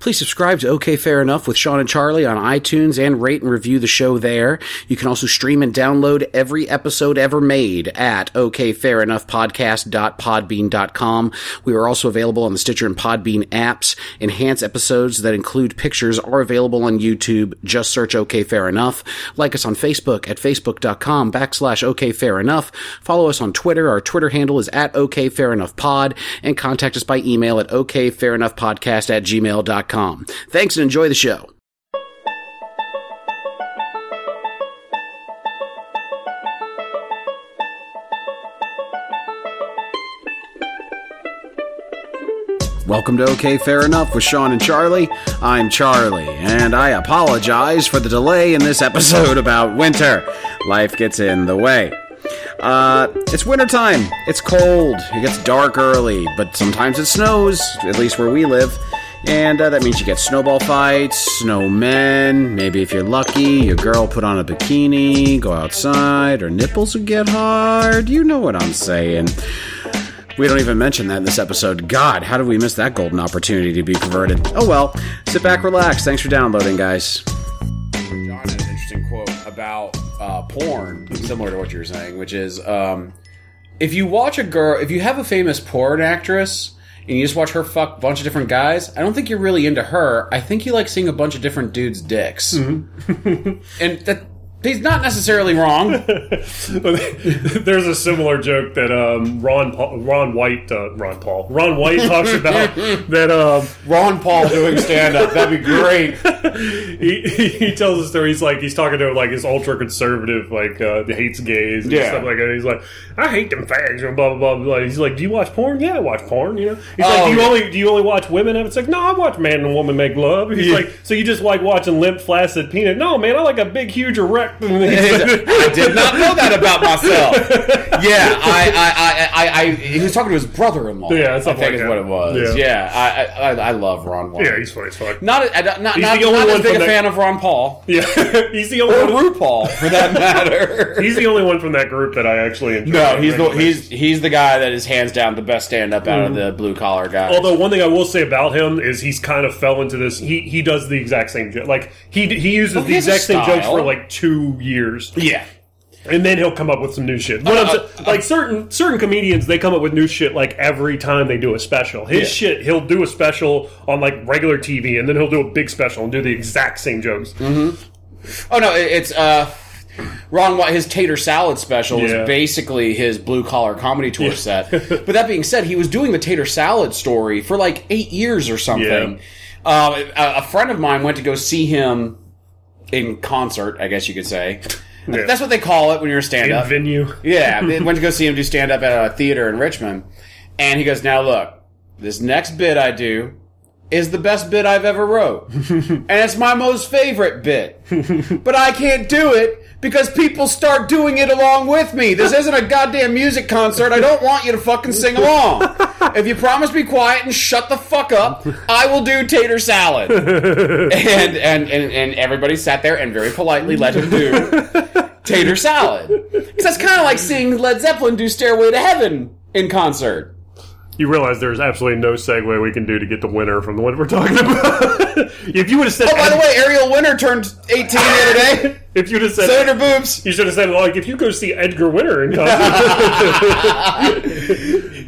Please subscribe to OK Fair Enough with Sean and Charlie on iTunes and rate and review the show there. You can also stream and download every episode ever made at okfairenoughpodcast.podbean.com. We are also available on the Stitcher and Podbean apps. Enhanced episodes that include pictures are available on YouTube. Just search OK Fair Enough. Like us on Facebook at facebook.com backslash OK Fair Enough. Follow us on Twitter. Our Twitter handle is at OK Fair Enough Pod and contact us by email at OK Fair Enough Podcast at gmail.com. Thanks and enjoy the show. Welcome to OK Fair Enough with Sean and Charlie. I'm Charlie, and I apologize for the delay in this episode about winter. Life gets in the way. Uh, it's wintertime. It's cold. It gets dark early, but sometimes it snows, at least where we live. And uh, that means you get snowball fights, snowmen. Maybe if you're lucky, your girl put on a bikini, go outside, her nipples will get hard. You know what I'm saying. We don't even mention that in this episode. God, how did we miss that golden opportunity to be perverted? Oh well. Sit back, relax. Thanks for downloading, guys. John had an interesting quote about uh, porn, similar to what you were saying, which is um, if you watch a girl, if you have a famous porn actress and you just watch her fuck a bunch of different guys, I don't think you're really into her. I think you like seeing a bunch of different dudes' dicks. Mm-hmm. and that. He's not necessarily wrong. There's a similar joke that um, Ron Paul, Ron White uh, Ron Paul Ron White talks about that um, Ron Paul doing stand up. That'd be great. he, he he tells a story. He's like he's talking to like his ultra conservative like uh, hates gays and Yeah. stuff like that. He's like I hate them fags and blah blah blah. blah. He's like, do you watch porn? Yeah, I watch porn. You know. He's Oh, like, do you yeah. only do you only watch women? And it's like, no, I watch man and woman make love. He's Yeah. like, so you just like watching limp flaccid peanut? No, man, I like a big huge erect. I did not know that about myself. Yeah, I, I, I, I, I he was talking to his brother-in-law. Yeah, I think like is that. what it was. Yeah. I, I, I- love Ron White. yeah, he's funny as fuck. not, don't- not, He's not, the only not as one big a that- fan of Ron Paul Yeah, he's the only or one. RuPaul for that matter. He's the only one from that group that I actually enjoy. no, he's the he's he's the guy that is hands down the best stand-up out of mm-hmm. the blue collar guys. Although one thing I will say about him is he's kind of fell into this. He he does the exact same joke. Like he he uses he the exact same jokes for like two years, yeah, and then he'll come up with some new shit. Uh, sa- like certain certain comedians, they come up with new shit like every time they do a special. His Yeah. shit, he'll do a special on like regular TV, and then he'll do a big special and do the exact same jokes. Oh no, it- it's uh, Ron White. His tater salad special Yeah. was basically his blue collar comedy tour set. But that being said, he was doing the tater salad story for like eight years or something. Uh, a friend of mine went to go see him in concert. I guess you could say. Yeah. That's what they call it when you're a stand up. venue, Yeah, they went to go see him do stand up at a theater in Richmond. And he goes, Now look, this next bit I do is the best bit I've ever wrote. and it's my most favorite bit. but I can't do it because people start doing it along with me. This isn't a goddamn music concert. I don't want you to fucking sing along. If you promise be quiet and shut the fuck up, I will do tater salad. and, and, and, and everybody sat there and very politely let him do tater salad. Because that's kind of like seeing Led Zeppelin do Stairway to Heaven in concert. You realize there's absolutely no segue we can do to get the winner from the one we're talking about. if you would have said, Oh, by the way, Ariel Winter turned 18 the other day. if you'd have said, Senator Boobs. You should have said, like, if you go see Edgar Winter in concert.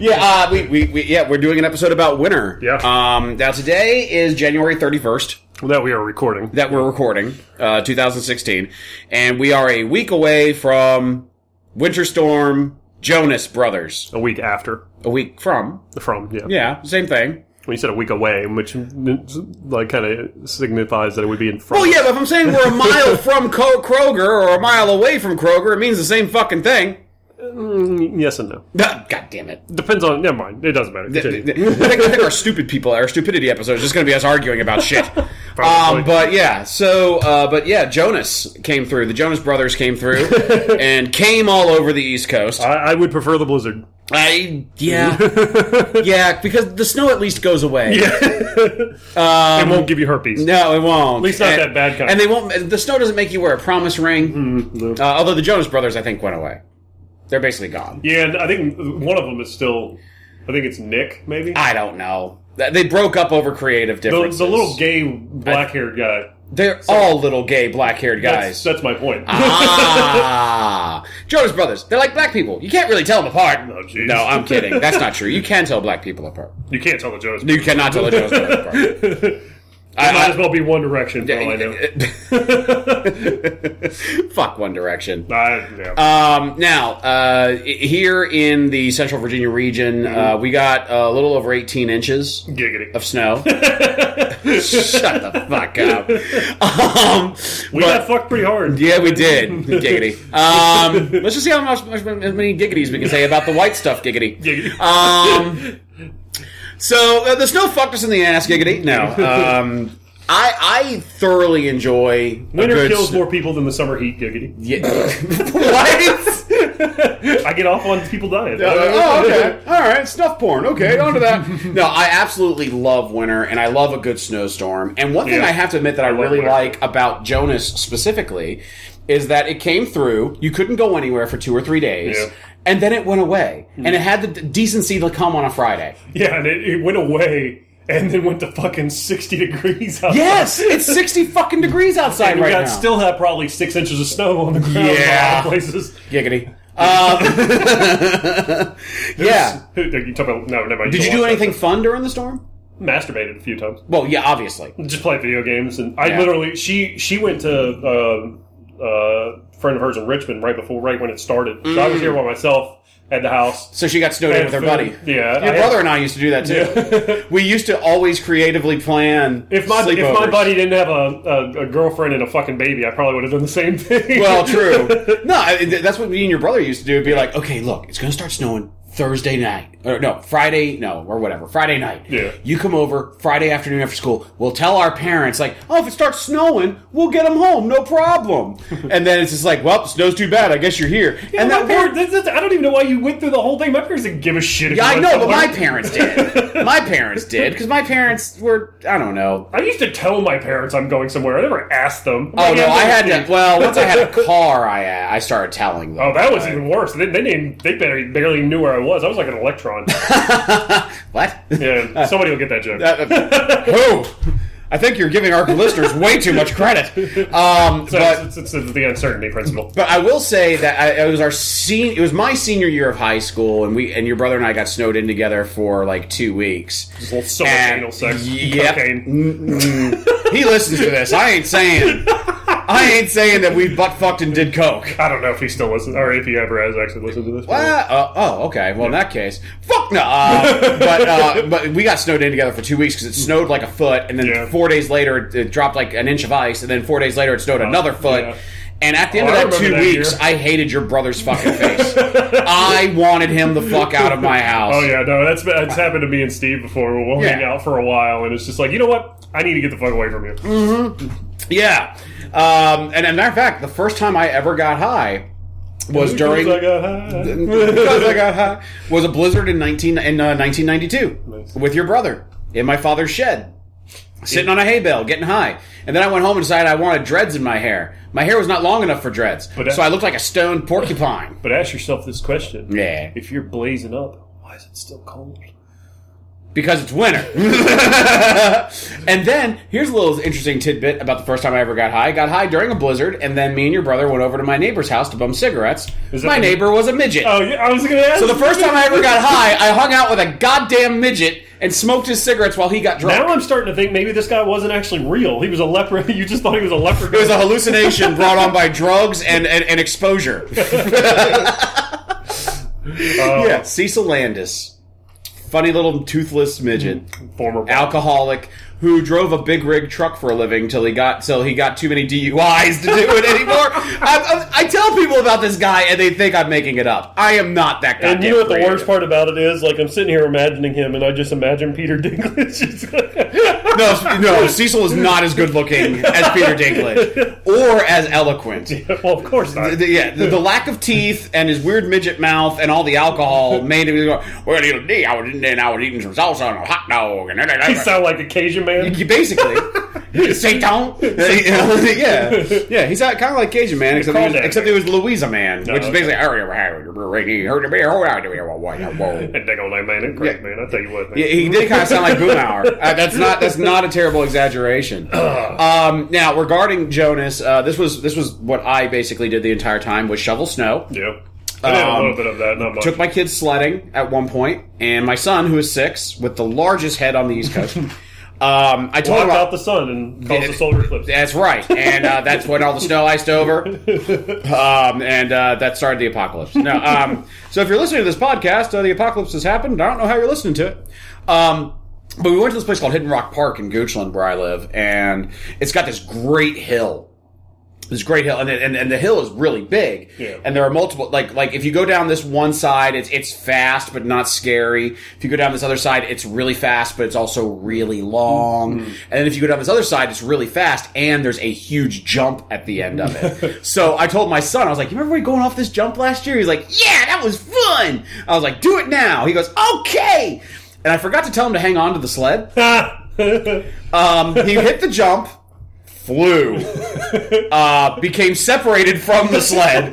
Yeah, uh, we, we, we, yeah, we're doing an episode about Winter. Yeah. Um, now, today is January 31st that we are recording. that we're recording, uh, 2016. And we are a week away from Winter Storm Jonas Brothers. A week after. A week from. From, yeah. Yeah, same thing. When you said a week away, which like kind of signifies that it would be in front. Well, yeah, but if I'm saying we're a mile from Co- Kroger or a mile away from Kroger, it means the same fucking thing. Yes and no. God damn it. Depends on. Never mind. It doesn't matter. I think, I think our stupid people, our stupidity episode is just going to be us arguing about shit. Um, but yeah, so, uh, but yeah, Jonas came through. The Jonas Brothers came through and came all over the East Coast. I, I would prefer the blizzard. I, yeah, yeah, because the snow at least goes away. it won't give you herpes. No, it won't. At least not that bad kind. And they won't. The snow doesn't make you wear a promise ring. No. Uh, although the Jonas Brothers, I think, went away. They're basically gone. Yeah, and I think one of them is still. I think it's Nick, maybe. I don't know. They broke up over creative The, differences. the little gay black haired guy. They're all little gay black haired guys. that's my point. ah, Jonas Brothers. They're like black people. You can't really tell them apart. Oh, no, I'm kidding. That's not true. You can tell black people apart. you can't tell the Jonas. You cannot tell the Jonas Brothers apart. It might as well be One Direction for all I know. Fuck One Direction. I, yeah. Um, now, uh, here in the Central Virginia region, uh, we got a little over 18 inches Giggity. of snow. Shut the fuck up. Um, we but- got fucked pretty hard. yeah, we did. Giggity. Um, let's just see how much, much, as many giggities we can say about the white stuff. Giggity. Giggity. So uh, the snow fucked us in the ass. Giggity. No. Um, I I thoroughly enjoy a Winter good kills more people than the summer heat. Giggity. Yeah. what? I get off on people dying. oh, okay. All right. Snuff porn. Okay, on to that. No, I absolutely love winter, and I love a good snowstorm. And one thing Yeah. I have to admit that I, love really winter. like about Jonas specifically is that it came through. You couldn't go anywhere for two or three days. Yeah. And then it went away, and it had the decency to come on a Friday. Yeah, and it, it went away and then went to fucking 60 degrees outside. Yes, it's sixty fucking degrees outside And we right got now. still have probably six inches of snow on the ground Yeah. places. giggity. Um, yeah. You talk about no, never mind. Did you don't do anything fun during the storm? Masturbated a few times. Well, yeah, obviously. Just play video games, and I Yeah. literally she she went to uh, uh, friend of hers in Richmond right before right when it started. So I was mm. here by myself at the house. So she got snowed in with her buddy. Yeah, Your I brother had- and I used to do that too. we used to always creatively plan. If my if my buddy didn't have a, a, a girlfriend and a fucking baby, I probably would have done the same thing. Well, true. No, I- that's what me and your brother used to do. Be like, okay, look, it's going to start snowing Thursday night. Or no, Friday, no, or whatever. Friday night. Yeah. You come over Friday afternoon after school. We'll tell our parents, like, oh, if it starts snowing, we'll get them home. No problem. and then it's just like, well, snow's too bad. I guess you're here. Yeah, and my parents, that's- that's- I don't even know why you went through the whole thing. My parents didn't give a shit. If Yeah, I know, but my parents did. My parents did because my parents were, I don't know, I used to tell my parents I'm going somewhere. I never asked them. Oh no, I'm had to. Well, once I had a car, I I started telling them. Oh, that was even worse. They, they didn't. They barely, barely knew where I was. I was like an electron. what? Yeah, somebody will get that joke. Uh, Who? I think you're giving our listeners way too much credit. Um, So but it's, it's, it's the uncertainty principle. but I will say that I, it was our sen- It was my senior year of high school, and we and your brother and I got snowed in together for like two weeks. So much And- anal sex, yep. cocaine. He listens to this. I ain't saying. I ain't saying that we butt fucked and did coke. I don't know if he still listens, or if he ever has actually listened to this. Uh, uh, oh, okay. Well, in that case, fuck no. Uh, but uh, but we got snowed in together for two weeks because it snowed like a foot, and then Yeah. four days later it, it dropped like an inch of ice, and then four days later it snowed another foot. yeah. And at the end Oh, of that two remember that weeks, year. I hated your brother's fucking face. I wanted him the fuck out of my house. Oh yeah, no, that's that's happened to me and Steve before. We'll hang Yeah. out for a while, and it's just like, you know what? I need to get the fuck away from you. Yeah. Um, and as a matter of fact, the first time I ever got high was during. Because I got high. because I got high, was a blizzard in 19 in uh, 1992 Nice. with your brother in my father's shed, sitting on a hay bale, getting high. And then I went home and decided I wanted dreads in my hair. My hair was not long enough for dreads, But so I looked like a stoned porcupine. But ask yourself this question: Yeah, If you're blazing up, why is it still cold? Because it's winter. and then here's a little interesting tidbit about the first time I ever got high. I got high during a blizzard, and then me and your brother went over to my neighbor's house to bum cigarettes. My the- neighbor was a midget. Oh, yeah, I was going to ask. So the first time I ever got high, I hung out with a goddamn midget and smoked his cigarettes while he got drunk. Now I'm starting to think maybe this guy wasn't actually real. He was a leper. You just thought he was a leper. it was a hallucination brought on by drugs and, and, and exposure. Oh. yeah, Cecil Landis. Funny little toothless midget. Mm. former Alcoholic who drove a big rig truck for a living till he got till he got too many DUIs to do it anymore. I, I, I tell people about this guy and they think I'm making it up. I am not that guy. And you know what the worst part about it is? Like I'm sitting here imagining him, and I just imagine Peter Dinklage. No, no, Cecil is not as good looking as Peter Dinklage or as eloquent. well, of course not. The, yeah, the, the lack of teeth and his weird midget mouth and all the alcohol made him go. Well, the other day I was in there and I was eating some salsa on a hot dog, and He sound like a Cajun man. You- basically. Don't. yeah, yeah. He's kind of like Cajun man, except he was, except he was Louisa man, which is okay. basically. Whoa. And they go like, man, it's great, Yeah. man. I tell you what, man. Yeah, he did kind of sound like Boomhauer. Uh, that's not that's not a terrible exaggeration. Um, now regarding Jonas, uh, this was this was what I basically did the entire time was shovel snow. Yeah. I did a Um, little bit of that, not much. Took my kids sledding at one point, and my son, who is six, with the largest head on the East Coast. um, I told him Blocked out the sun and caused the solar eclipse. That's right, and uh, that's when all the snow iced over, um, and uh, that started the apocalypse. Now, um, so if you're listening to this podcast, uh, the apocalypse has happened. I don't know how you're listening to it, um, but we went to this place called Hidden Rock Park in Goochland, where I live, and it's got this great hill. This great hill, and, and and the hill is really big, Yeah. and there are multiple. Like like if you go down this one side, it's it's fast but not scary. If you go down this other side, it's really fast but it's also really long. Mm-hmm. And then if you go down this other side, it's really fast and there's a huge jump at the end of it. so I told my son, I was like, "You remember we going off this jump last year?" He's like, "Yeah, that was fun." I was like, "Do it now." He goes, "Okay." And I forgot to tell him to hang on to the sled. Um, he hit the jump, flew, uh, became separated from the sled,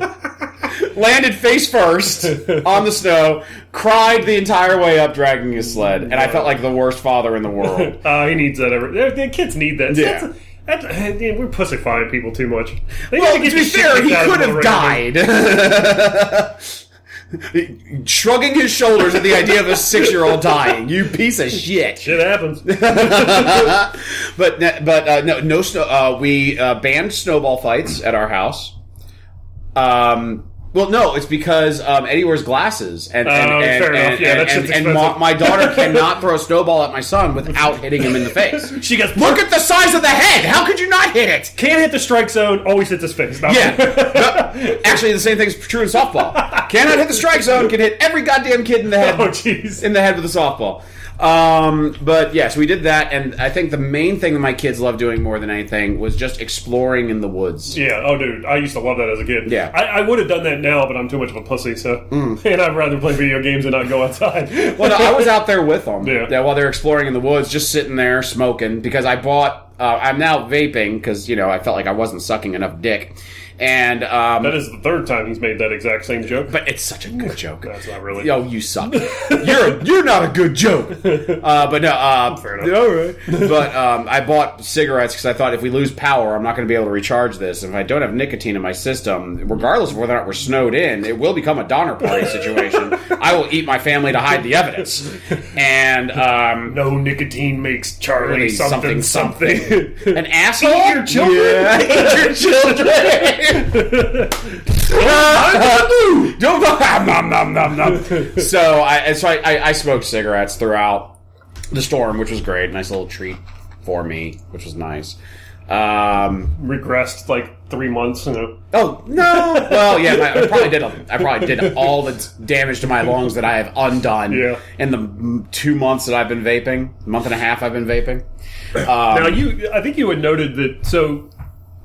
landed face first on the snow, cried the entire way up dragging his sled, and I felt like the worst father in the world. Uh, he needs that. Every, the, kids need that. Yeah. That's, that's, we're pussifying people too much. They Well, gotta to be fair, he kicked out of could have died. Shrugging his shoulders at the idea of a six-year-old dying. You piece of shit. Shit happens. but but uh, no no snow. Uh, we uh, banned snowball fights at our house. Um. Well, no, it's because um, Eddie wears glasses, and and Oh, and, fair enough. and, Yeah, and, that and, shit's and ma- expensive. my daughter cannot throw a snowball at my son without hitting him in the face. She goes, Look at the size of the head. How could you not hit it? can't hit the strike zone. Always hits his face. No. Yeah. No, actually, the same thing is true in softball. Cannot hit the strike zone. Can hit every goddamn kid in the head. Oh, jeez. In the head with a softball. Um, but yes, we did that, and I think the main thing that my kids love doing more than anything was just exploring in the woods. Yeah. Oh, dude, I used to love that as a kid. Yeah. I, I would have done that now, but I'm too much of a pussy. So, and I'd rather play video games and not go outside. Mm. Well, no, I was out there with them Yeah. while they're exploring in the woods, just sitting there smoking because I bought. Uh, I'm now vaping because you know I felt like I wasn't sucking enough dick, and um, that is the third time he's made that exact same joke. but it's such a good joke. That's not really. Yo, you suck. you're you're not a good joke. Uh, but no, uh, Fair enough. all right. But um, I bought cigarettes because I thought if we lose power, I'm not going to be able to recharge this. If I don't have nicotine in my system, regardless of whether or not we're snowed in, it will become a Donner Party situation. I will eat my family to hide the evidence. And um, No nicotine makes Charlie really something something. An asshole? Eat your children? Yeah, eat your children. So I, so I, I, smoked cigarettes throughout the storm, which was great. Nice little treat for me, which was nice. Um, Regressed like three months. You know. oh no! Well, yeah, I, I probably did. A, I probably did all the damage to my lungs that I have undone Yeah. in the two months that I've been vaping, month and a half I've been vaping. Um, Now you, I think you had noted that. So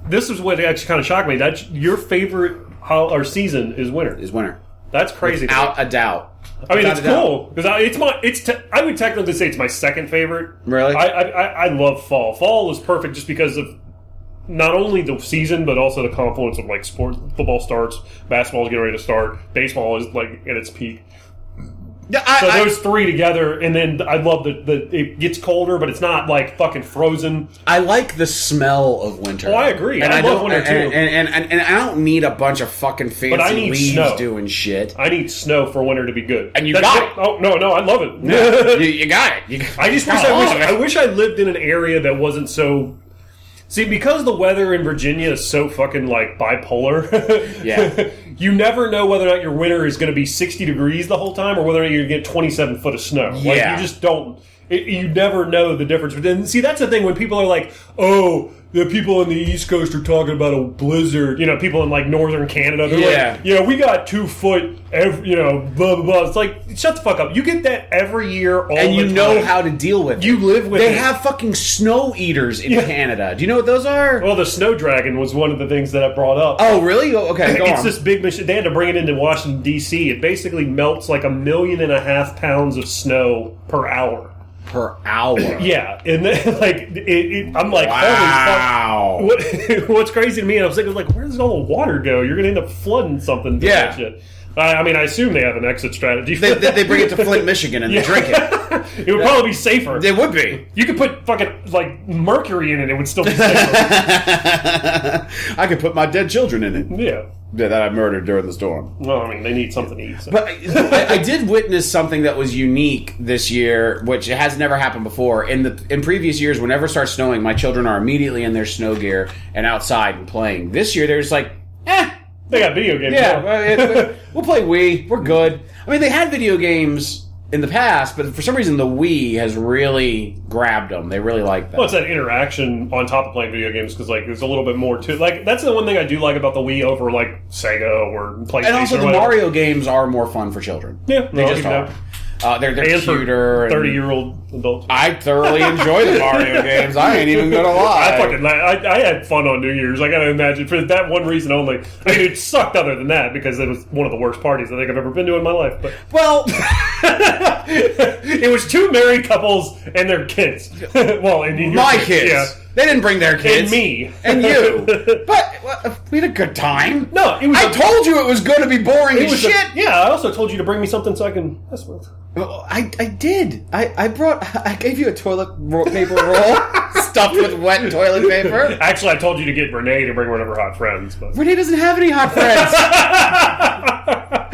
this is what actually kind of shocked me. That your favorite ho- or season is winter. is winter, That's crazy. without a doubt. I mean, Without it's a doubt. cool because it's my. It's. Te- I would technically say it's my second favorite. Really? I, I I I love fall. Fall is perfect just because of not only the season but also the confluence of like sport. Football starts, basketball is getting ready to start, baseball is like at its peak. Yeah, I, So I- those three together, and then I love that the it gets colder, but it's not like fucking frozen. I like the smell of winter. Oh, I agree. And I love don't- winter, too. And, and, and, and I don't need a bunch of fucking fancy I need leaves snow. doing shit. I need snow for winter to be good, And you That's got it. it. Oh no, no, I love it. you, you got it. You, I just wish I wish. I wish I lived in an area that wasn't so. See, because the weather in Virginia is so fucking like bipolar. Yeah. you never know whether or not your winter is going to be sixty degrees the whole time, or whether or not you're going to get twenty-seven foot of snow. Like, Yeah. you just don't. It, you never know the difference. But then, see, that's the thing when people are like, "Oh, the people on the East Coast are talking about a blizzard." You know, people in like northern Canada, they're Yeah. like, "You know, we got two foot." Every, you know, blah blah blah. It's like, shut the fuck up. You get that every year, all and you the know time. how to deal with it. You live with They it. have fucking snow eaters in Canada. Do you know what those are? Well, the snow dragon was one of the things that I brought up. oh, really? Oh, Okay, go it's on. this big machine. They had to bring it into Washington D.C. It basically melts like a million and a half pounds of snow per hour. Per hour. Yeah, and then, like it, it, I'm like, Wow. holy fuck! What, what's crazy to me? And I was thinking, like, where does all the water go? You're going to end up flooding something. Yeah. that shit. I, I mean, I assume they have an exit strategy. They, they, they bring it to Flint, Michigan, and they drink it. it would probably be safer. It would be. you could put fucking like mercury in it; it would still be safer. I could put my dead children in it yeah. that I murdered during the storm. Well, I mean, they need something to eat. So. But I, I did witness something that was unique this year, which has never happened before. In the in previous years, whenever it starts snowing, my children are immediately in their snow gear and outside and playing. This year, they're just like, eh, they got video games. yeah, now. Uh, we'll play Wii. We're good. I mean, they had video games in the past, but for some reason, the Wii has really grabbed them. They really like that. Well, it's that interaction on top of playing video games because like there's a little bit more to like that's the one thing I do like about the Wii over like Sega or PlayStation. and also, the. Mario games are more fun for children. Yeah, they no, just are. Uh, they're they're and cuter. thirty year old adults. I thoroughly enjoy the Mario games. I ain't even gonna lie. I fucking I, I had fun on New Year's. I gotta imagine for that one reason only. I mean, it sucked other than that because it was one of the worst parties I think I've ever been to in my life. But well, it was two married couples and their kids. well, and my kids. yeah, They didn't bring their kids. and me, And you. But well, we had a good time. no, it was. I a- told you it was going to be boring as was a- shit. yeah, I also told you to bring me something so I can mess with. I, I did. I, I brought. I gave you a toilet ro- paper roll stuffed with wet toilet paper. Actually, I told you to get Renee to bring one of her hot friends, but Renee doesn't have any hot friends.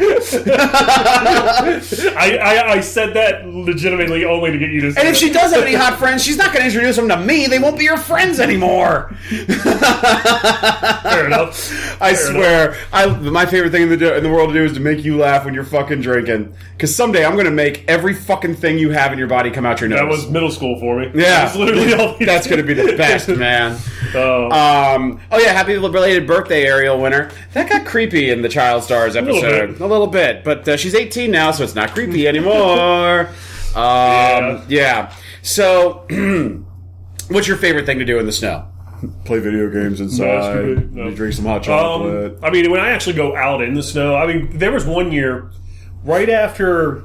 I, I, I said that legitimately only to get you to. Say And if she does have any hot friends, she's not going to introduce them to me. They won't be your friends anymore. fair enough. I Fair swear, I my favorite thing in the in the world to do is to make you laugh when you're fucking drinking. Because someday I'm gonna make every fucking thing you have in your body come out your nose. That was middle school for me. yeah, That's literally all. that's gonna be the best, man. Oh. Um, oh yeah, happy belated birthday, Ariel Winter. That got creepy in the Child Stars little episode, bit. a little bit, but uh, she's 18 now, so it's not creepy anymore. um, yeah. So, what's your favorite thing to do in the snow? Play video games inside. Masturbate, no. Drink some hot Um, I mean, when I actually go out in the snow, I mean, there was one year right after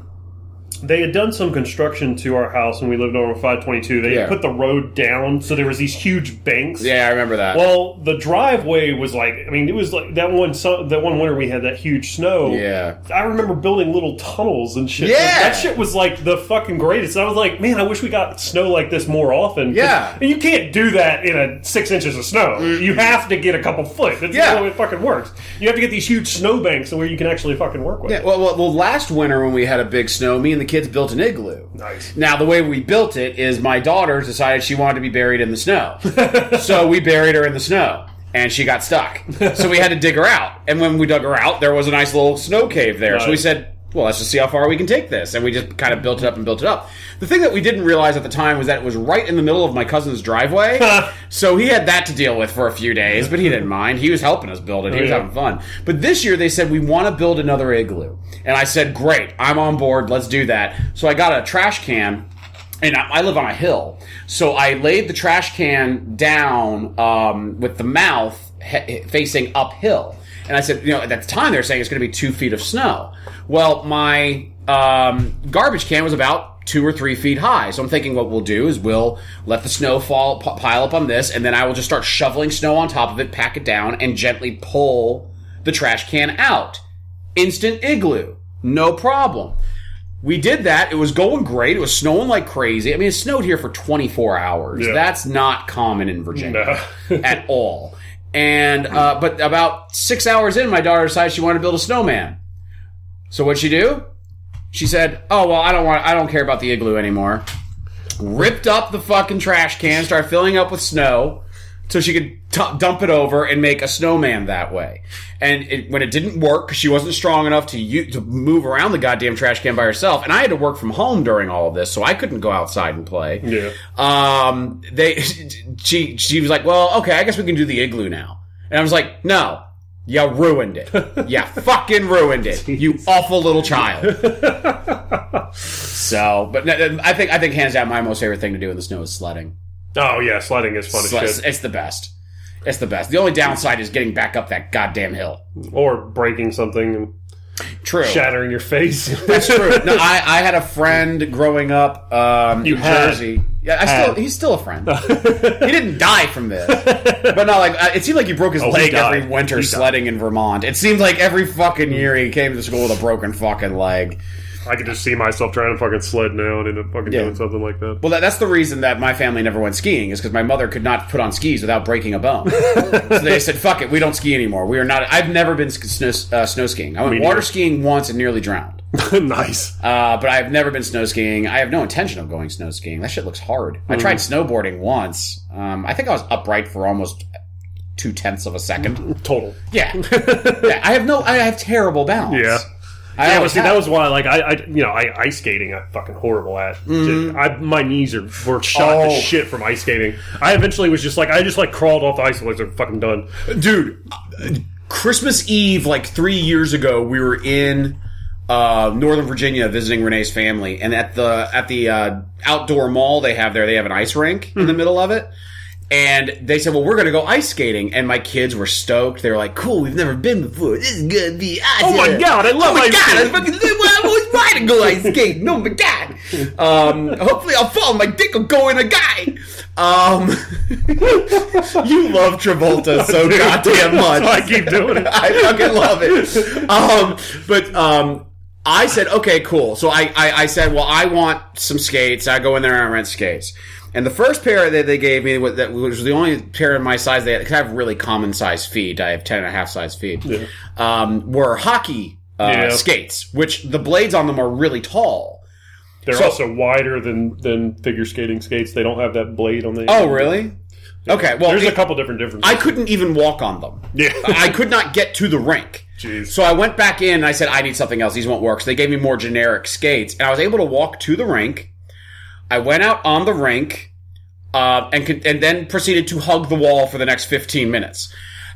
they had done some construction to our house when we lived over 522. They Yeah. had put the road down, so there was these huge banks. yeah, I remember that. Well, the driveway was like, I mean, it was like that one. su- That one winter we had that huge snow. yeah. I remember building little tunnels and shit. Yeah. that shit was like the fucking greatest. I was like, man, I wish we got snow like this more often. Yeah. and you can't do that in a six inches of snow. Mm. You have to get a couple foot. That's Yeah. the way it fucking works. You have to get these huge snow banks where you can actually fucking work with. Yeah, well, well, well, last winter when we had a big snow, me and the kids built an igloo. Nice. Now, the way we built it is my daughter decided she wanted to be buried in the snow. so we buried her in the snow. And she got stuck. So we had to dig her out. And when we dug her out, there was a nice little snow cave there. So we said, well, let's just see how far we can take this. And we just kind of built it up and built it up. The thing that we didn't realize at the time was that it was right in the middle of my cousin's driveway. so he had that to deal with for a few days, but he didn't mind. He was helping us build it. He was yeah. having fun. But this year they said, we want to build another igloo. And I said, great, I'm on board. Let's do that. So I got a trash can and I I live on a hill, so I laid the trash can down um, with the mouth he- facing uphill. And I said, you know, at the time they were saying it's going to be two feet of snow. Well, my um, garbage can was about two or three feet high. So I'm thinking what we'll do is we'll let the snow fall, p- pile up on this, and then I will just start shoveling snow on top of it, pack it down, and gently pull the trash can out. Instant igloo. No problem. We did that. It was going great. It was snowing like crazy. I mean, it snowed here for 24 hours. Yeah. That's not common in Virginia No. at all. And uh, but about six hours in, my daughter decided she wanted to build a snowman. So what'd she do? She said, "Oh well, I don't want. I don't care about the igloo anymore." Ripped up the fucking trash can, started filling up with snow, so she could t- dump it over and make a snowman that way. And it, when it didn't work, because she wasn't strong enough to u- to move around the goddamn trash can by herself, and I had to work from home during all of this, so I couldn't go outside and play. Yeah. Um, they, she, she was like, well, okay, I guess we can do the igloo now. And I was like, no, you ruined it. You fucking ruined it. You awful little child. so, but I think, I think hands down, my most favorite thing to do in the snow is sledding. Oh yeah, sledding is fun as shit. it's the best. It's the best. The only downside is getting back up that goddamn hill. Or breaking something. True. shattering your face. That's true. No, I, I had a friend growing up um, in had. Jersey. Yeah, I still he's still a friend. he didn't die from this, but no, like uh, it seemed like he broke his Oh, leg every winter He died. sledding in Vermont. It seemed like every fucking year he came to school with a broken fucking leg. I could just see myself trying to fucking sled now and end up fucking Yeah. doing something like that. Well, that, that's the reason that my family never went skiing is because my mother could not put on skis without breaking a bone. so they said, "Fuck it, we don't ski anymore. We are not." I've never been snow, uh, snow skiing. I went Me water neither. skiing once and nearly drowned. nice. Uh, but I've never been snow skiing. I have no intention of going snow skiing. That shit looks hard. I tried snowboarding once. Um, I think I was upright for almost two tenths of a second. Total. Yeah. yeah. I have no. I have terrible balance. Yeah. I Yeah, but see, have. that was why, like, I, I, you know, I ice skating, I'm fucking horrible at. I, my knees are were shot Mm-hmm. Oh. to shit from ice skating. I eventually was just like, I just like crawled off the ice and was like, fucking done. dude. Christmas Eve, like three years ago, we were in uh, Northern Virginia visiting Renee's family, and at the at the uh, outdoor mall they have there, they have an ice rink in the middle of it. And they said, "Well, we're going to go ice skating," and my kids were stoked. They were like, "Cool, we've never been before. This is going to be awesome." Oh my God, I love Oh my ice god, I skating. fucking I always wanted to go ice skating. Oh my god. Um, hopefully, I'll fall. My dick will go in a guy. Um, you love Travolta so goddamn much. I keep doing it. I fucking love it. Um, but um, I said, okay, cool. So I, I, I said, well, I want some skates. I go in there and I rent skates. And the first pair that they gave me, was- that was the only pair in my size they had, because I have really common size feet. I have 10 and a half size feet. Um, were hockey uh, Yeah. skates, which the blades on them are really tall. They're So- also wider than than figure skating skates. They don't have that blade on the. Oh, really? Okay, well, There's it- a couple different differences. I couldn't even walk on them. Yeah. I could not get to the rink. Jeez. So I went back in and I said, I need something else. These won't work. So they gave me more generic skates. And I was able to walk to the rink. I went out on the rink uh, and, and then proceeded to hug the wall for the next 15 minutes.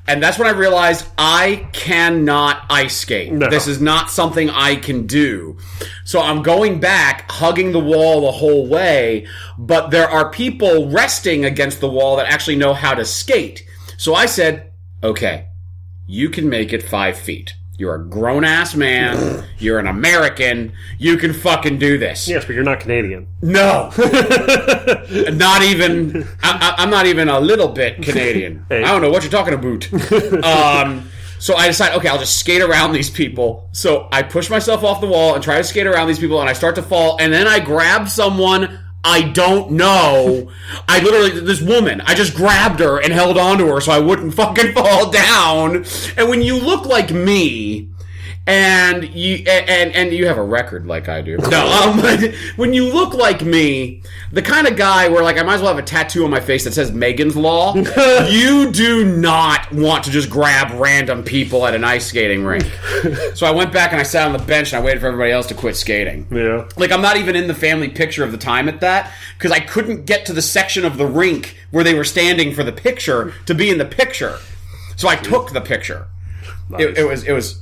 And that's when I realized I cannot ice skate. No. This is not something I can do. So I'm going back, hugging the wall the whole way, but there are people resting against the wall that actually know how to skate. So I said, okay, you can make it five feet. You're a grown ass man. You're an American. You can fucking do this. yes, but you're not Canadian. No, not even. I, I, I'm not even a little bit Canadian. Hey. I don't know what you're talking about. um, so I decide, okay, I'll just skate around these people. So I push myself off the wall and try to skate around these people, and I start to fall, and then I grab someone. I don't know. I literally, this woman, I just grabbed her and held onto her so I wouldn't fucking fall down. And when you look like me, and you and and you have a record like I do. No, um, when you look like me, the kind of guy where like I might as well have a tattoo on my face that says Megan's Law. you do not want to just grab random people at an ice skating rink. so I went back and I sat on the bench and I waited for everybody else to quit skating. Yeah. Like I'm not even in the family picture of the time at that because I couldn't get to the section of the rink where they were standing for the picture to be in the picture. So I took the picture. It, it was it was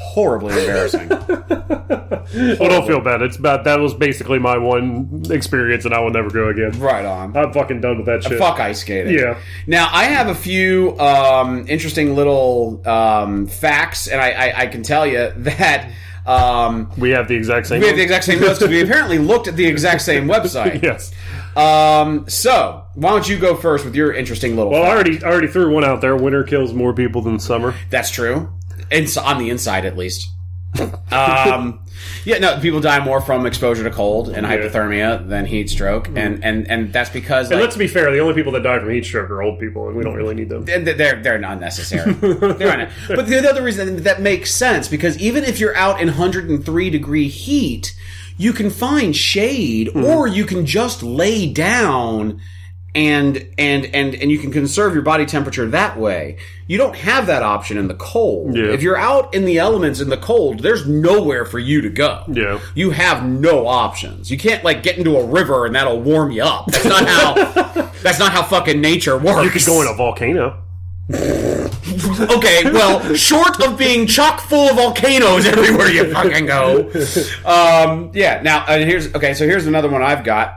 horribly embarrassing. Well, don't feel bad. It's bad. That was basically my one experience, and I will never go again. right on. I'm fucking done with that shit. Fuck ice skating. Yeah. Now I have a few um, interesting little um, facts, and I, I, I can tell you that um, We have the exact same. we have the exact same notes because we apparently looked at the exact same website. yes. Um, so why don't you go first with your interesting little? Well, I already I already threw one out there. Winter kills more people than summer. That's true. On the inside, at least. um, yeah, no, people die more from exposure to cold and hypothermia than heat stroke, and, and, and that's because And like, let's be fair, the only people that die from heat stroke are old people, and we don't really need them. they're they're, they're unnecessary. they're unne- but the other reason that makes sense because even if you're out in 103 degree heat, you can find shade, or you can just lay down and and and and you can conserve your body temperature that way. You don't have that option in the cold. Yeah. If you're out in the elements in the cold, there's nowhere for you to go. Yeah. You have no options. You can't like get into a river and that'll warm you up. That's not how that's not how fucking nature works. You could go in a volcano. Okay, well, short of being chock full of volcanoes everywhere you fucking go. Um, yeah. Now, uh, here's okay. So here's another one I've got.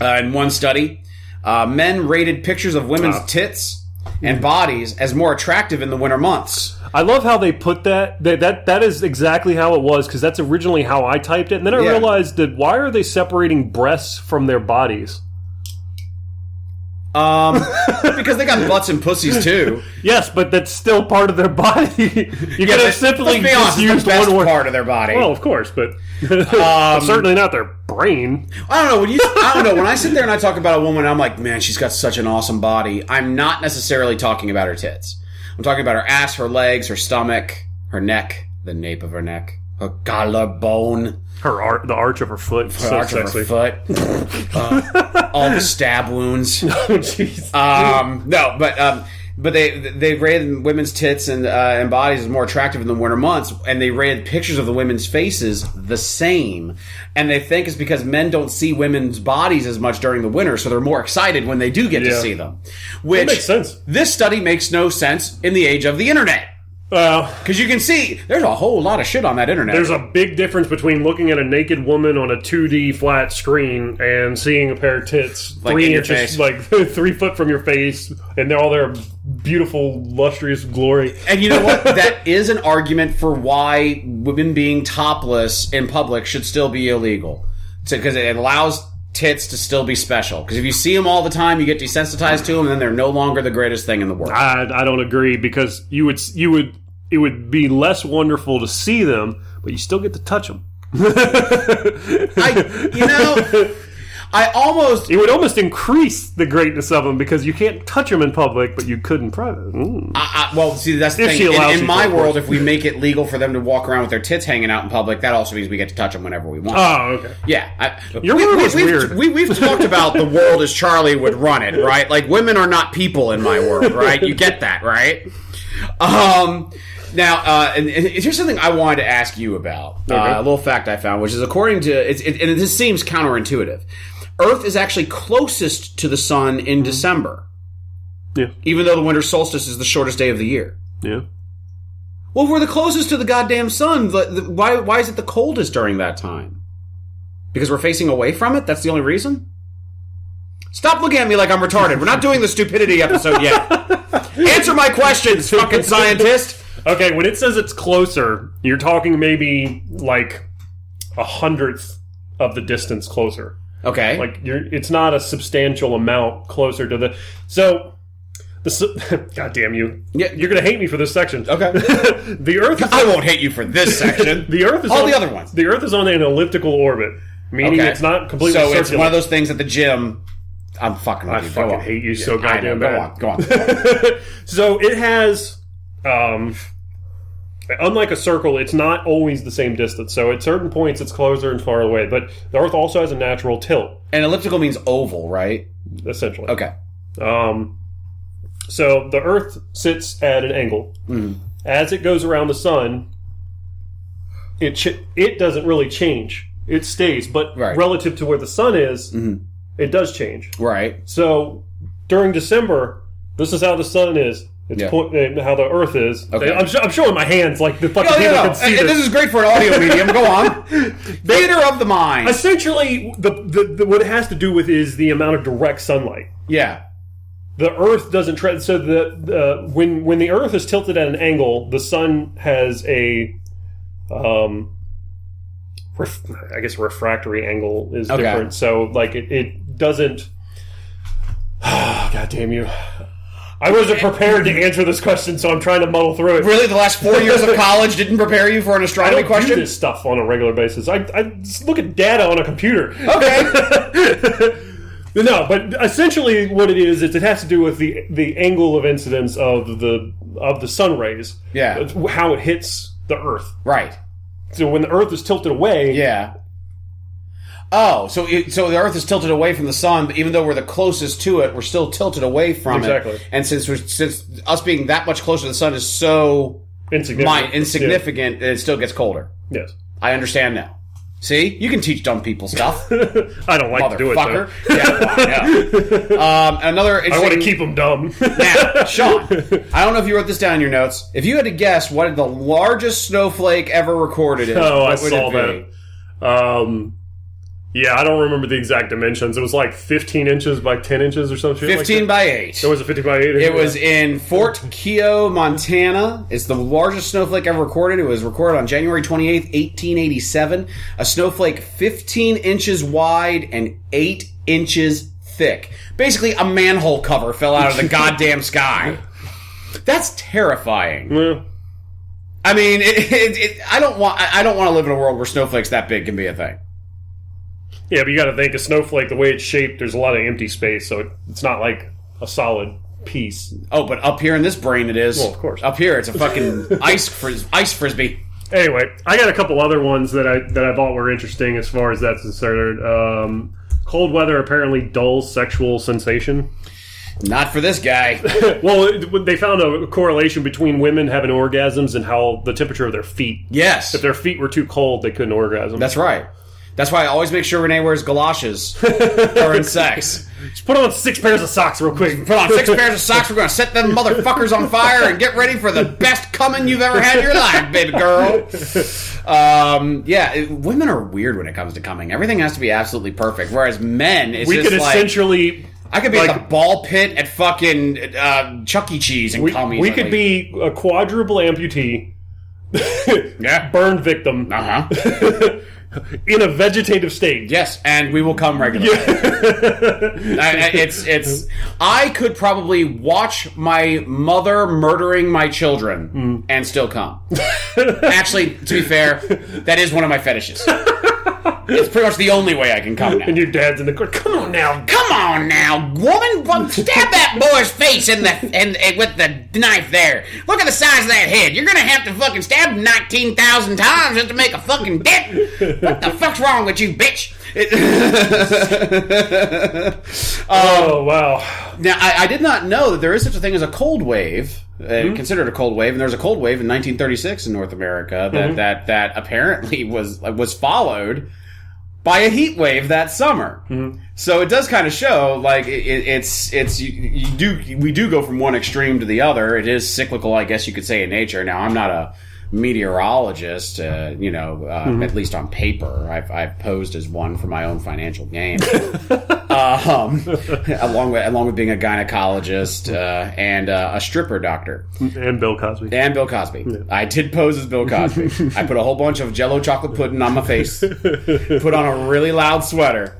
Uh, in one study, uh, men rated pictures of women's Ah. tits and bodies as more attractive in the winter months. I love how they put that. That that, that is exactly how it was because that's originally how I typed it. And then I Yeah. realized that why are they separating breasts from their bodies? Um, because they got butts and pussies too. Yes, but that's still part of their body. you could have Let's- simply be honest, just used the one word. part of their body. Well, of course, but Um, certainly not their brain. I don't know when you. I don't know when I sit there and I talk about a woman. I'm like, man, she's got such an awesome body. I'm not necessarily talking about her tits. I'm talking about her ass, her legs, her stomach, her neck, the nape of her neck, her collarbone, Her art, the arch of her foot, the so arch sexy. of her foot, uh, all the stab wounds. Oh, jeez. Um, no, but um, but they they rated women's tits and uh, and bodies as more attractive in the winter months, and they rated pictures of the women's faces the same, and they think it's because men don't see women's bodies as much during the winter, so they're more excited when they do get to Yeah. see them. Which makes sense. This study makes no sense in the age of the internet. Well, Because you can see there's a whole lot of shit on that internet. there's a big difference between looking at a naked woman on a 2D flat screen and seeing a pair of tits Like three in your inches, face. like three foot from your face, and they're all their beautiful, lustrous glory. And you know what? that is an argument for why women being topless in public should still be illegal. Because it allows tits to still be special. Because if you see them all the time, you get desensitized to them, and then they're no longer the greatest thing in the world. I, I don't agree because you would you would it would be less wonderful to see them, but you still get to touch them. I, you know, I almost. It would almost increase the greatness of them because you can't touch them in public, but you could in private. Mm. I, I, well, see, that's the If thing. In, in my world, if we make it legal for them to walk around with their tits hanging out in public, that also means we get to touch them whenever we want. Oh, okay. Yeah, I, Your we, world we, is we've, weird. We, we've talked about the world as Charlie would run it, right? Like women are not people in my world, right? You get that, right? Um, now, uh, and, and here's something I wanted to ask you about. Uh, a little fact I found, which is according to, it's, it, and this seems counterintuitive. Earth is actually closest to the sun Mm-hmm. in December, Yeah, even though the winter solstice is the shortest day of the year. yeah. Well, if we're the closest to the goddamn sun, the, the, why why is it the coldest during that time? Because we're facing away from it? That's the only reason? Stop looking at me like I'm retarded. We're not doing the stupidity episode yet. Answer my questions, fucking scientist. Okay, when it says it's closer, you're talking maybe like a hundredth of the distance closer. Okay. Like you're, it's not a substantial amount closer to the. So, the God damn you! Yeah. you're gonna hate me for this section. Okay. the Earth. Is I won't hate you for this section. the Earth is All on, the other ones. The Earth is on an elliptical orbit, meaning Okay. it's not completely so circular. it's one of those things at the gym. I'm fucking I you. Fucking hate you so I know. goddamn Go bad. on. Go on. Go on. so it has um unlike a circle it's not always the same distance so at certain points it's closer and far away but the earth also has a natural tilt and elliptical means oval, right? essentially Okay. um so the earth sits at an angle as it goes around the sun it ch- it doesn't really change it stays but Right. relative to where the sun is it does change Right. So during December, this is how the sun is. It's Yeah. point, uh, how the Earth is. Okay. I'm, sh- I'm showing my hands like the fucking Oh, people yeah, no. can see And this. this is great for an audio medium. Go on. Theater of the mind. Essentially, the, the, the what it has to do with is the amount of direct sunlight. Yeah. The Earth doesn't tread. So the, the when when the Earth is tilted at an angle, the sun has a um. Ref, I guess refractory angle is Okay. different. So like it, it doesn't. God damn you! I wasn't prepared to answer this question, so I'm trying to muddle through it. Really, the last four years of college didn't prepare you for an I astronomy don't question? do this stuff on a regular basis. I, I just look at data on a computer. Okay. No, but essentially what it is is it has to do with the the angle of incidence of the of the sun rays. Yeah. How it hits the Earth. right. So when the Earth is tilted away, Yeah. Oh, so it, so the Earth is tilted away from the sun, but even though we're the closest to it, we're still tilted away from Exactly. it. Exactly. And since we're, since us being that much closer to the sun is so insignificant. mi- insignificant, it still gets colder. Yes. I understand now. See, you can teach dumb people stuff, I don't like to do it. Though. yeah, well, know. Um, another. I want to keep them dumb. Now, Sean, I don't know if you wrote this down in your notes. If you had to guess what the largest snowflake ever recorded is, oh, I would saw it be? that. Um, Yeah, I don't remember the exact dimensions. It was like 15 inches by 10 inches or something. Fifteen by eight. It was a 50 by 8. It was in Fort Keogh, Montana. It's the largest snowflake ever recorded. It was recorded on January 28th, 1887. A snowflake 15 inches wide and 8 inches thick. Basically, a manhole cover fell out of the goddamn sky. That's terrifying. Yeah. I mean, it, it, it, I don't want. I don't want to live in a world where snowflakes that big can be a thing. Yeah, but you got to think a snowflake, the way it's shaped, there's a lot of empty space, so it, it's not like a solid piece. Oh, but up here in this brain, it is. Well, of course. Up here, it's a fucking ice fris- ice frisbee. Anyway, I got a couple other ones that I that I thought were interesting as far as that's concerned. Um, cold weather apparently dulls sexual sensation. Not for this guy. Well, it- they found a correlation between women having orgasms and how the temperature of their feet. Yes, If their feet were too cold, they couldn't orgasm. that's right. That's why I always make sure Renee wears galoshes during sex. Just put on six pairs of socks real quick. Put on six pairs of socks. We're going to set them motherfuckers on fire and get ready for the best coming you've ever had in your life, baby girl. Um, yeah, it- women are weird when it comes to coming. Everything has to be absolutely perfect. Whereas men, it's We just could like essentially. I could be like- at the ball pit at fucking uh, Chuck E. Cheese and We, come we could be a quadruple amputee, yeah. burn victim, Uh huh. in a vegetative state. Yes, and we will come regularly. I- I- it's it's. I could probably watch my mother murdering my children mm. and still come. Actually, to be fair, that is one of my fetishes. It's pretty much the only way I can come now. And your dad's in the corner. Come on now. Come on now, woman! Well, Stab that boy's face in the in, in- with the knife there. Look at the size of that head. You're gonna have to fucking stab him nineteen thousand times just to make a fucking dent. What the fuck's wrong with you, bitch? Um, oh wow. Now, I, I did not know that there is such a thing as a cold wave, uh, hmm? considered a cold wave, and there was a cold wave in 1936 in North America that mm-hmm. that, that apparently was was followed by a heat wave that summer. Mm-hmm. So it does kind of show like it, it's it's you, you do we do go from one extreme to the other. It is cyclical, I guess you could say, in nature. Now, I'm not a meteorologist, uh, you know, uh, at least on paper. I've, I've posed as one for my own financial gain um, along with along with being a gynecologist uh, and uh, a stripper doctor And Bill Cosby. and Bill Cosby. I did pose as Bill Cosby. I put a whole bunch of Jello chocolate pudding on my face, put on a really loud sweater,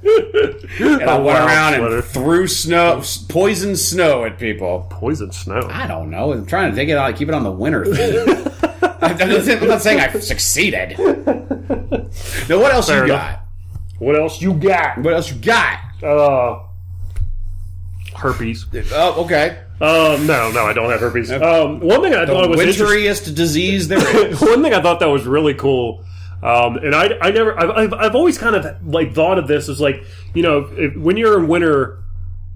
and I went around sweater. and threw snow, poison snow at people. Poison snow. I don't know. I'm trying to take it on, keep it on the winter theme. I'm not saying I've succeeded. Now, what else Fair you enough. got? What else you got? What else you got? Uh, herpes. Oh, okay. Um, no, no, I don't have herpes. Um, one thing I The thought was winteriest disease there is. one thing I thought that was really cool, um, and I, I never, I've, I've, I've always kind of like thought of this as like, you know, if, when you're in winter,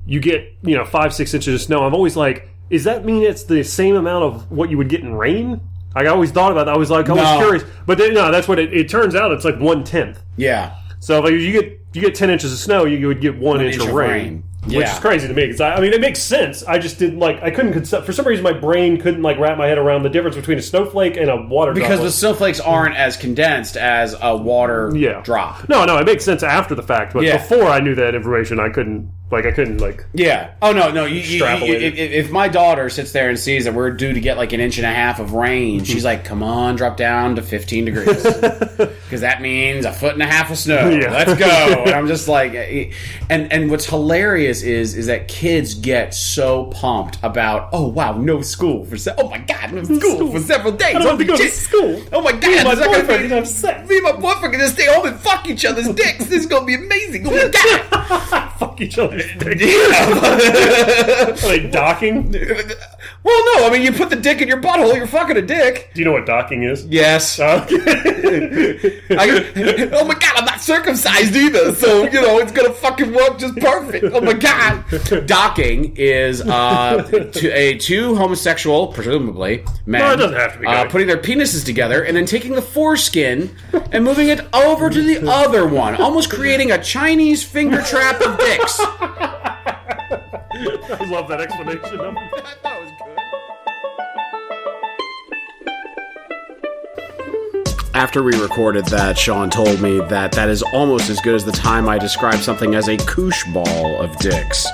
you get you know five six inches of snow. I'm always like, does that mean it's the same amount of what you would get in rain? I always thought about that. I was like, I was No. curious, but then, no, that's what it, it turns out. It's like one tenth. Yeah. So if you get you get ten inches of snow, you would get one, inch, inch of of rain, rain. which Yeah. is crazy to me. Because I, I mean, it makes sense. I just didn't like. I couldn't concept for some reason. My brain couldn't like wrap my head around the difference between a snowflake and a water drop. Because the droplet. snowflakes aren't as condensed as a water Yeah. drop. No, no, it makes sense after the fact, but Yeah. before I knew that information, I couldn't like I couldn't like Yeah. Oh no, no. You, you, you, if, if my daughter sits there and sees that we're due to get like an inch and a half of rain, mm-hmm. she's like, "Come on, drop down to 15 degrees," because that means a foot and a half of snow. Yeah. Let's go. And I'm just like, and and what's hilarious is is that kids get so pumped about, oh wow, no school for se- oh my god, no school, for several days. I don't have to go to school. Oh my god, Me and my gonna boyfriend have sex. Me and my boyfriend just stay home and fuck each other's dicks. This is gonna be amazing. Oh my god. Fuck each other's dick. Yeah. Are they docking? Well, no. I mean, you put the dick in your butthole. You're fucking a dick. Do you know what docking is? Yes. Okay. I, oh my god, I'm not circumcised either, so you know it's gonna fucking work just perfect. Oh my god. Docking is uh, to a two homosexual, presumably men, No, it doesn't have to be uh, putting their penises together and then taking the foreskin and moving it over to the other one, almost creating a Chinese finger trap of dicks. I love that explanation. I thought it was good. After we recorded that, Sean told me that that is almost as good as the time I described something as a koosh ball of dicks.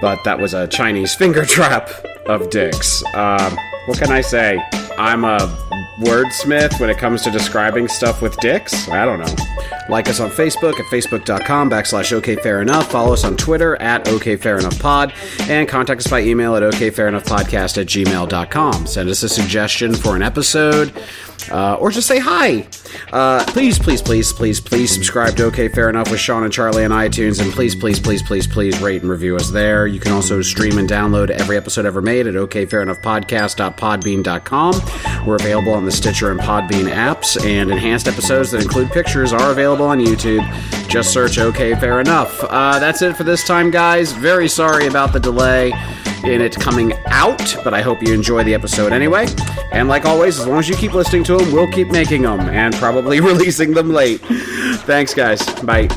But that was a Chinese finger trap of dicks. Um, what can I say? I'm a wordsmith when it comes to describing stuff with dicks. I don't know. Like us on Facebook at facebook.com backslash OK Fair Enough. Follow us on Twitter at OK Fair Enough Pod. And contact us by email at OK Fair Enough Podcast at gmail.com. Send us a suggestion for an episode uh, or just say hi. Uh, please, please, please, please, please subscribe to OK Fair Enough with Sean and Charlie on iTunes, and please, please, please, please, please rate and review us there. You can also stream and download every episode ever made at okfairenoughpodcast.podbean.com. We're available on the Stitcher and Podbean apps, and enhanced episodes that include pictures are available on YouTube. Just search OK Fair Enough. Uh, that's it for this time, guys. Very sorry about the delay in it coming out, but I hope you enjoy the episode anyway. And like always, as long as you keep listening to them, we'll keep making them and probably releasing them late. Thanks, guys. Bye.